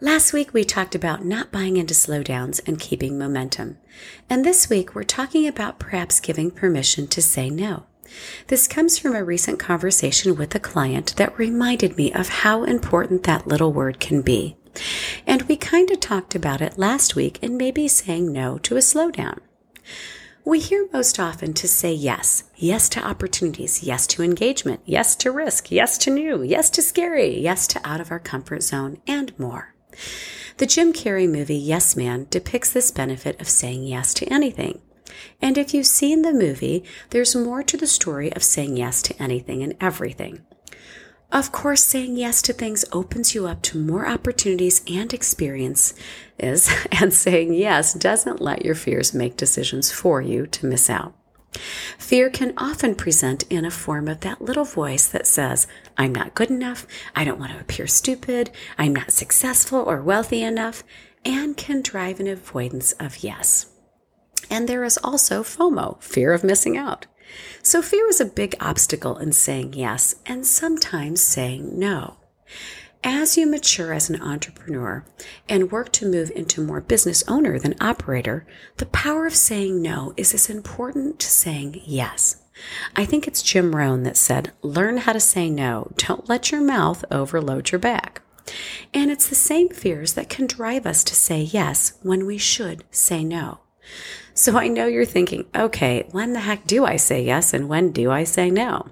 Last week, we talked about not buying into slowdowns and keeping momentum. And this week, we're talking about perhaps giving permission to say no. This comes from a recent conversation with a client that reminded me of how important that little word can be. And we kind of talked about it last week in maybe saying no to a slowdown. We hear most often to say yes. Yes to opportunities. Yes to engagement. Yes to risk. Yes to new. Yes to scary. Yes to out of our comfort zone and more. The Jim Carrey movie Yes Man depicts this benefit of saying yes to anything. And if you've seen the movie, there's more to the story of saying yes to anything and everything. Of course, saying yes to things opens you up to more opportunities and experiences, and saying yes doesn't let your fears make decisions for you to miss out. Fear can often present in a form of that little voice that says, I'm not good enough, I don't want to appear stupid, I'm not successful or wealthy enough, and can drive an avoidance of yes. And there is also FOMO, fear of missing out. So fear is a big obstacle in saying yes and sometimes saying no. As you mature as an entrepreneur and work to move into more business owner than operator, the power of saying no is as important to saying yes. I think it's Jim Rohn that said, learn how to say no. Don't let your mouth overload your back. And it's the same fears that can drive us to say yes when we should say no. So I know you're thinking, okay, when the heck do I say yes and when do I say no?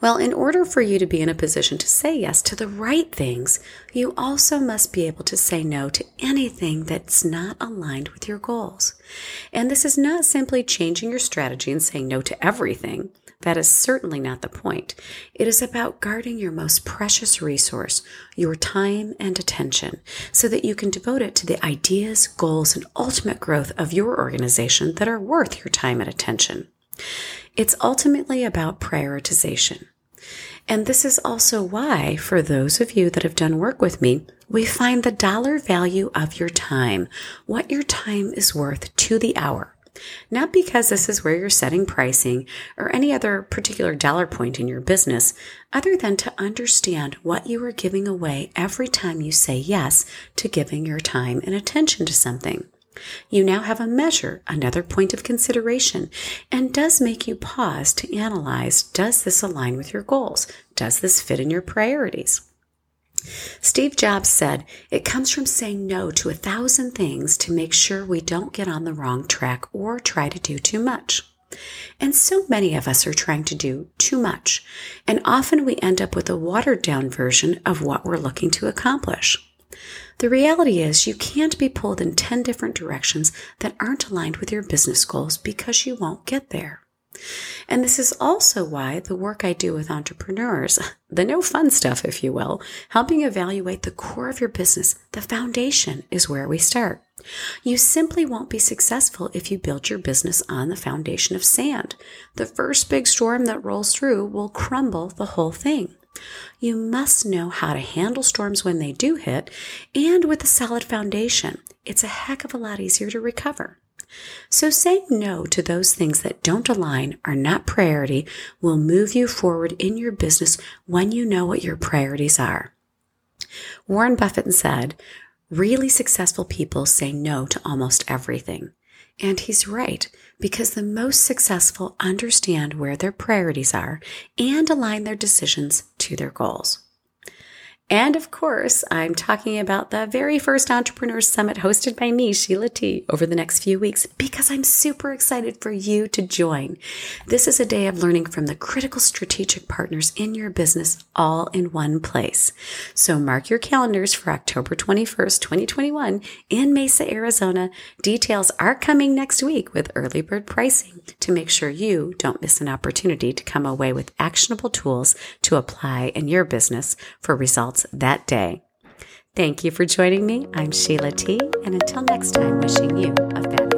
Well, in order for you to be in a position to say yes to the right things, you also must be able to say no to anything that's not aligned with your goals. And this is not simply changing your strategy and saying no to everything. That is certainly not the point. It is about guarding your most precious resource, your time and attention, so that you can devote it to the ideas, goals, and ultimate growth of your organization that are worth your time and attention. It's ultimately about prioritization. And this is also why, for those of you that have done work with me, we find the dollar value of your time, what your time is worth to the hour. Not because this is where you're setting pricing or any other particular dollar point in your business, other than to understand what you are giving away every time you say yes to giving your time and attention to something. You now have a measure, another point of consideration, and does make you pause to analyze does this align with your goals? Does this fit in your priorities? Steve Jobs said, It comes from saying no to a thousand things to make sure we don't get on the wrong track or try to do too much. And so many of us are trying to do too much, and often we end up with a watered down version of what we're looking to accomplish. The reality is, you can't be pulled in 10 different directions that aren't aligned with your business goals because you won't get there. And this is also why the work I do with entrepreneurs, the no fun stuff, if you will, helping evaluate the core of your business, the foundation is where we start. You simply won't be successful if you build your business on the foundation of sand. The first big storm that rolls through will crumble the whole thing. You must know how to handle storms when they do hit, and with a solid foundation, it's a heck of a lot easier to recover. So saying no to those things that don't align, are not priority, will move you forward in your business when you know what your priorities are. Warren Buffett said, really successful people say no to almost everything. And he's right, because the most successful understand where their priorities are and align their decisions to their goals. And of course, I'm talking about the very first Entrepreneurs Summit hosted by me, Sheila T, over the next few weeks because I'm super excited for you to join. This is a day of learning from the critical strategic partners in your business all in one place. So mark your calendars for October 21st, 2021 in Mesa, Arizona. Details are coming next week with early bird pricing to make sure you don't miss an opportunity to come away with actionable tools to apply in your business for results that day. Thank you for joining me. I'm Sheila T. And until next time, wishing you a fabulous